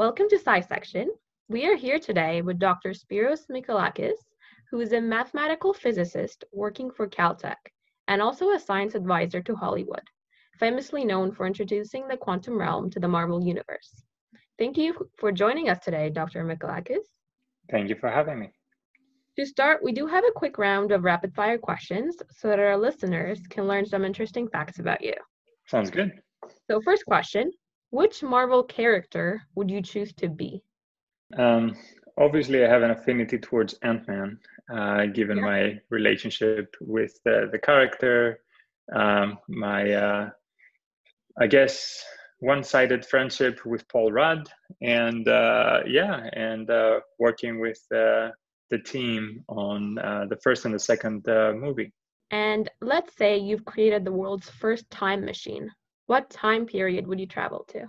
Welcome to SciSection. We are here today with Dr. Spiros Michalakis, who is a mathematical physicist working for Caltech and also a science advisor to Hollywood, famously known for introducing the quantum realm to the Marvel Universe. Thank you for joining us today, Dr. Michalakis. Thank you for having me. To start, we do have a quick round of rapid fire questions so that our listeners can learn some interesting facts about you. Sounds good. So, first question Which Marvel character would you choose to be? Um, obviously, I have an affinity towards Ant Man, uh, given yeah. my relationship with the, the character, um, my, uh, I guess, one sided friendship with Paul Rudd, and uh, yeah, and uh, working with uh, the team on uh, the first and the second movie. And let's say you've created the world's first time machine. What time period would you travel to?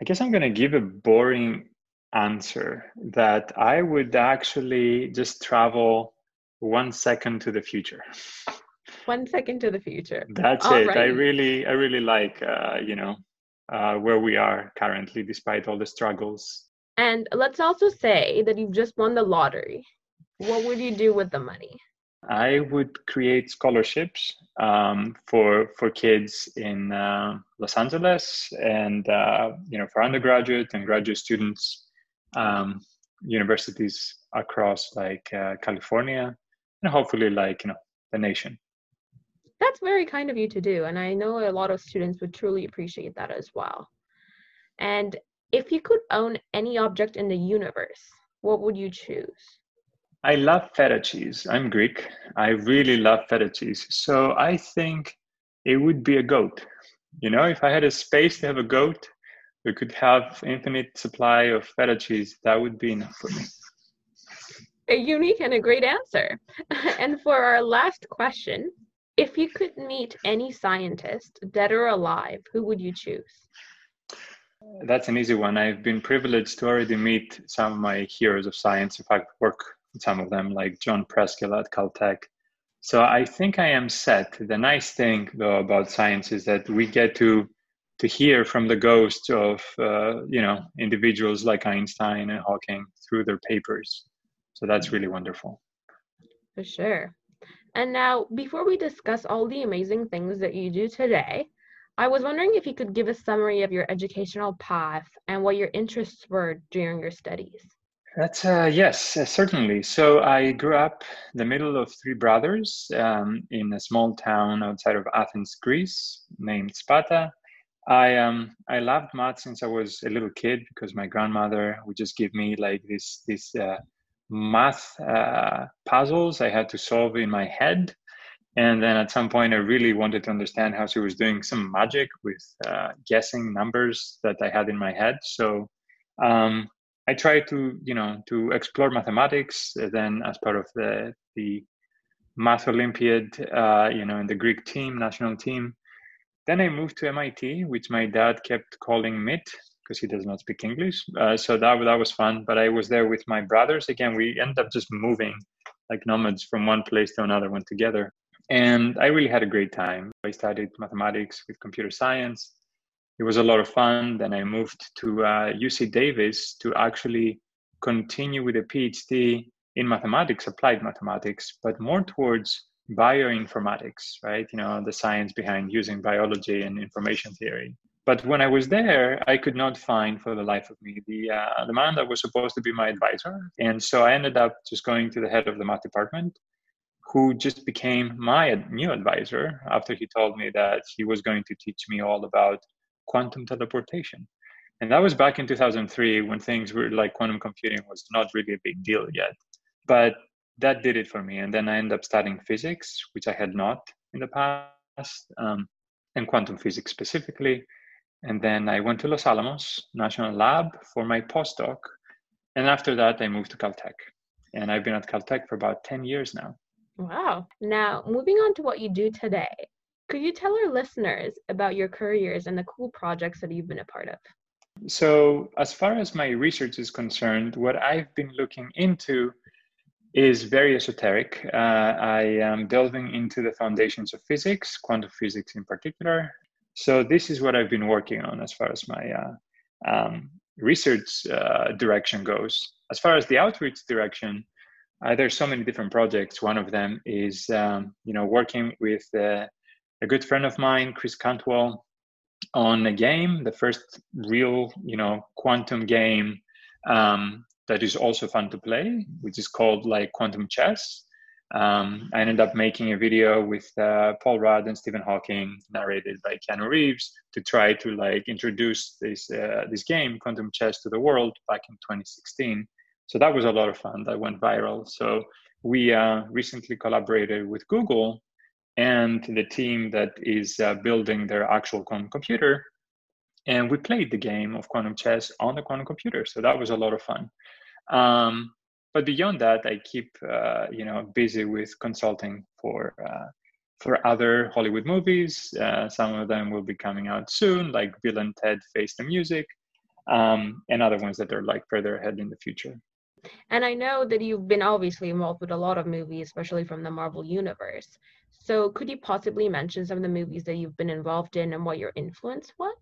I guess I'm going to give a boring answer that I would actually just travel one second to the future. One second to the future. That's it. I really, I really like, uh, you know, uh, where we are currently, despite all the struggles. And let's also say that you've just won the lottery. What would you do with the money? I would create scholarships um, for for kids in uh, Los Angeles and uh, you know for undergraduate and graduate students, um, universities across like uh, California and hopefully like you know the nation. That's very kind of you to do, and I know a lot of students would truly appreciate that as well. And if you could own any object in the universe, what would you choose? I love feta cheese. I'm Greek. I really love feta cheese. So I think it would be a goat. You know, if I had a space to have a goat, we could have infinite supply of feta cheese. That would be enough for me. A unique and a great answer. and for our last question, if you could meet any scientist, dead or alive, who would you choose? That's an easy one. I've been privileged to already meet some of my heroes of science. In fact, work some of them, like John Preskill at Caltech. So I think I am set. The nice thing, though, about science is that we get to to hear from the ghosts of uh, you know individuals like Einstein and Hawking through their papers. So that's really wonderful. For sure. And now, before we discuss all the amazing things that you do today, I was wondering if you could give a summary of your educational path and what your interests were during your studies. That's uh, yes, uh, certainly. So I grew up the middle of three brothers um, in a small town outside of Athens, Greece, named Spata. I um I loved math since I was a little kid because my grandmother would just give me like this this uh, math uh, puzzles I had to solve in my head, and then at some point I really wanted to understand how she was doing some magic with uh, guessing numbers that I had in my head. So um, I tried to, you know, to explore mathematics. Uh, then, as part of the the math Olympiad, uh, you know, in the Greek team, national team. Then I moved to MIT, which my dad kept calling MIT because he does not speak English. Uh, so that that was fun. But I was there with my brothers. Again, we ended up just moving like nomads from one place to another, one together, and I really had a great time. I studied mathematics with computer science it was a lot of fun. Then I moved to uh, UC Davis to actually continue with a PhD in mathematics, applied mathematics, but more towards bioinformatics, right? You know, the science behind using biology and information theory. But when I was there, I could not find for the life of me the uh, the man that was supposed to be my advisor, and so I ended up just going to the head of the math department, who just became my new advisor after he told me that he was going to teach me all about quantum teleportation. And that was back in 2003 when things were like quantum computing was not really a big deal yet. But that did it for me. And then I ended up studying physics, which I had not in the past, um, and quantum physics specifically. And then I went to Los Alamos National Lab for my postdoc. And after that, I moved to Caltech. And I've been at Caltech for about 10 years now. Wow. Now, moving on to what you do today. Could you tell our listeners about your careers and the cool projects that you've been a part of? So, as far as my research is concerned, what I've been looking into is very esoteric. Uh, I am delving into the foundations of physics, quantum physics in particular. So, this is what I've been working on as far as my uh, um, research uh, direction goes. As far as the outreach direction, uh, there's so many different projects. One of them is, um, you know, working with uh, a good friend of mine, Chris Cantwell, on a game, the first real, you know, quantum game um, that is also fun to play, which is called like Quantum Chess. Um, I ended up making a video with uh, Paul Rudd and Stephen Hawking, narrated by Keanu Reeves, to try to like introduce this uh, this game, Quantum Chess, to the world back in 2016 so that was a lot of fun. That went viral. So we uh, recently collaborated with Google and the team that is uh, building their actual quantum computer. And we played the game of quantum chess on the quantum computer. So that was a lot of fun. Um, but beyond that, I keep uh, you know busy with consulting for uh, for other Hollywood movies. Uh, some of them will be coming out soon, like Bill and Ted Face the Music, um, and other ones that are like further ahead in the future. And I know that you've been obviously involved with a lot of movies, especially from the Marvel Universe. So could you possibly mention some of the movies that you've been involved in and what your influence was?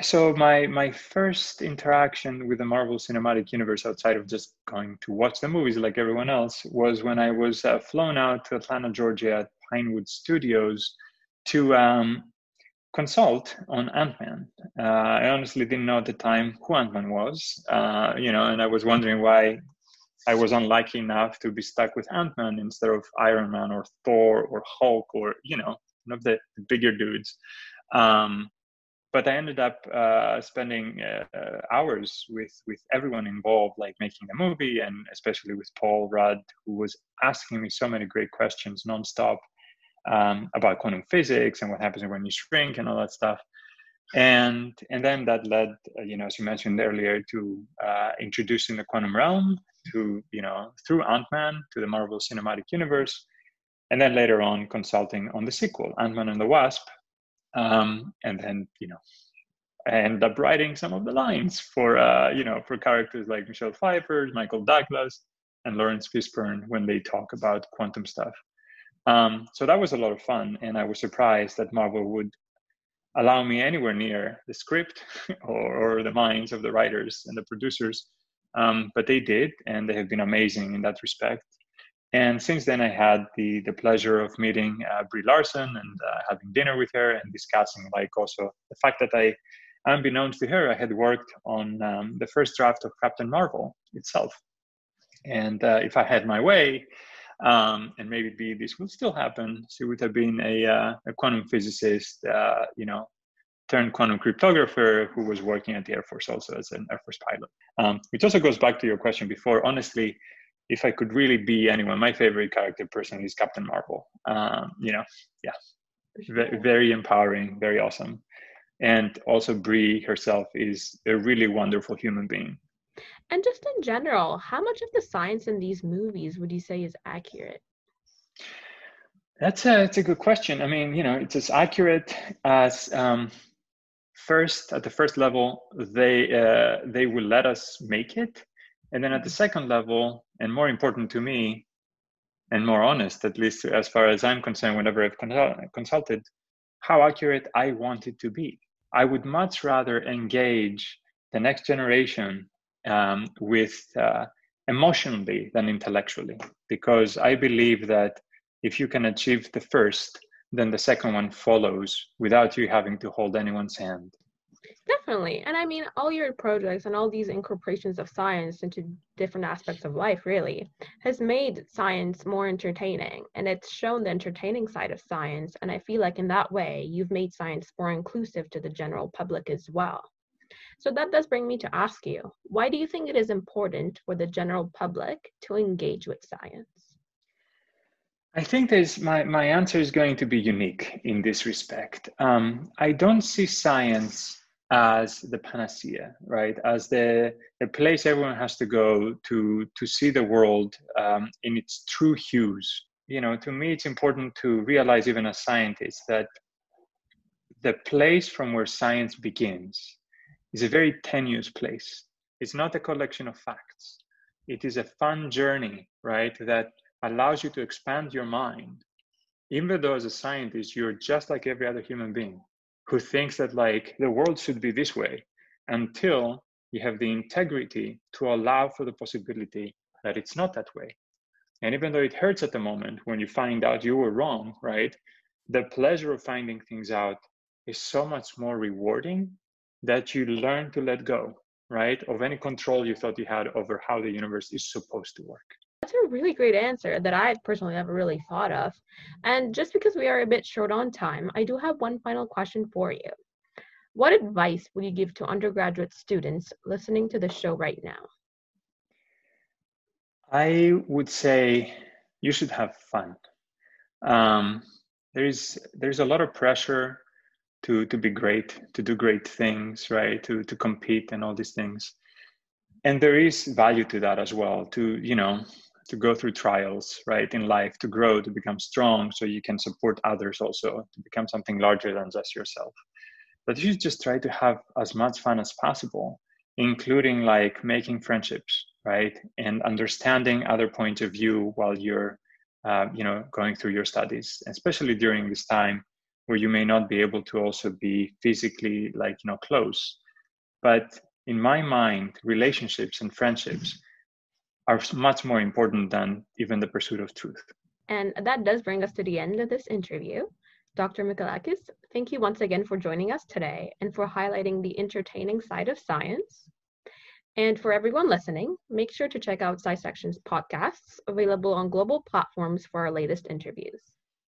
So my my first interaction with the Marvel Cinematic Universe outside of just going to watch the movies like everyone else was when I was uh, flown out to Atlanta, Georgia at Pinewood Studios to um, consult on Ant-Man. Uh, I honestly didn't know at the time who Ant-Man was, uh, you know, and I was wondering why I was unlucky enough to be stuck with Ant-Man instead of Iron Man or Thor or Hulk or, you know, one of the bigger dudes. Um, but I ended up uh, spending uh, hours with with everyone involved, like making the movie, and especially with Paul Rudd, who was asking me so many great questions nonstop um, about quantum physics and what happens when you shrink and all that stuff. And and then that led, uh, you know, as you mentioned earlier, to uh, introducing the quantum realm to, you know, through Ant Man to the Marvel Cinematic Universe, and then later on consulting on the sequel, Ant Man and the Wasp, um, and then you know I ended up writing some of the lines for uh, you know for characters like Michelle Pfeiffer, Michael Douglas, and Laurence Fishburne when they talk about quantum stuff. Um, so that was a lot of fun, and I was surprised that Marvel would allow me anywhere near the script or, or the minds of the writers and the producers. Um, but they did, and they have been amazing in that respect. And since then, I had the the pleasure of meeting uh, Brie Larson and uh, having dinner with her and discussing, like, also the fact that I, unbeknownst to her, I had worked on um, the first draft of Captain Marvel itself. And uh, if I had my way, um, and maybe this would still happen. She would have been a, uh, a quantum physicist, uh, you know, turned quantum cryptographer who was working at the Air Force also as an Air Force pilot. Um, which also goes back to your question before. Honestly, if I could really be anyone, my favorite character personally is Captain Marvel. Um, you know, yeah, very, very empowering, very awesome. And also, Brie herself is a really wonderful human being. And just in general, how much of the science in these movies would you say is accurate? That's a, that's a good question. I mean, you know, it's as accurate as um, first at the first level they uh, they will let us make it, and then at the mm-hmm. second level, and more important to me, and more honest, at least as far as I'm concerned, whenever I've consulted, how accurate I want it to be. I would much rather engage the next generation um, with uh, emotionally than intellectually because i believe that if you can achieve the first then the second one follows without you having to hold anyone's hand. Definitely. And i mean all your projects and all these incorporations of science into different aspects of life really has made science more entertaining. And it's shown the entertaining side of science. And i feel like in that way you've made science more inclusive to the general public as well. So that does bring me to ask you, why do you think it is important for the general public to engage with science? I think there's my, my answer is going to be unique in this respect. Um, I don't see science as the panacea, right? As the, the place everyone has to go to to see the world um, in its true hues. You know, to me, it's important to realize, even as scientists, that the place from where science begins is a very tenuous place. It's not a collection of facts. It is a fun journey, right? That allows you to expand your mind. Even though as a scientist, you're just like every other human being who thinks that like the world should be this way until you have the integrity to allow for the possibility that it's not that way. And even though it hurts at the moment when you find out you were wrong, right? The pleasure of finding things out is so much more rewarding that you learn to let go, right? Of any control you thought you had over how the universe is supposed to work. That's a really great answer that I personally never really thought of. And just because we are a bit short on time, I do have one final question for you. What advice would you give to undergraduate students listening to the show right now? I would say you should have fun. Um, there's there's a lot of pressure to to be great, to do great things, right? To to compete and all these things. And there is value to that as well. To you know, to go through trials, right, in life, to grow, to become strong, so you can support others also, to become something larger than just yourself. But you just try to have as much fun as possible including like making friendships right and understanding other points of view while you're uh, you know going through your studies especially during this time where you may not be able to also be physically like you know close. But in my mind relationships and friendships are much more important than even the pursuit of truth and that does bring us to the end of this interview Dr. Michalakis, thank you once again for joining us today and for highlighting the entertaining side of science. And for everyone listening, make sure to check out SciSection's podcasts available on global platforms for our latest interviews.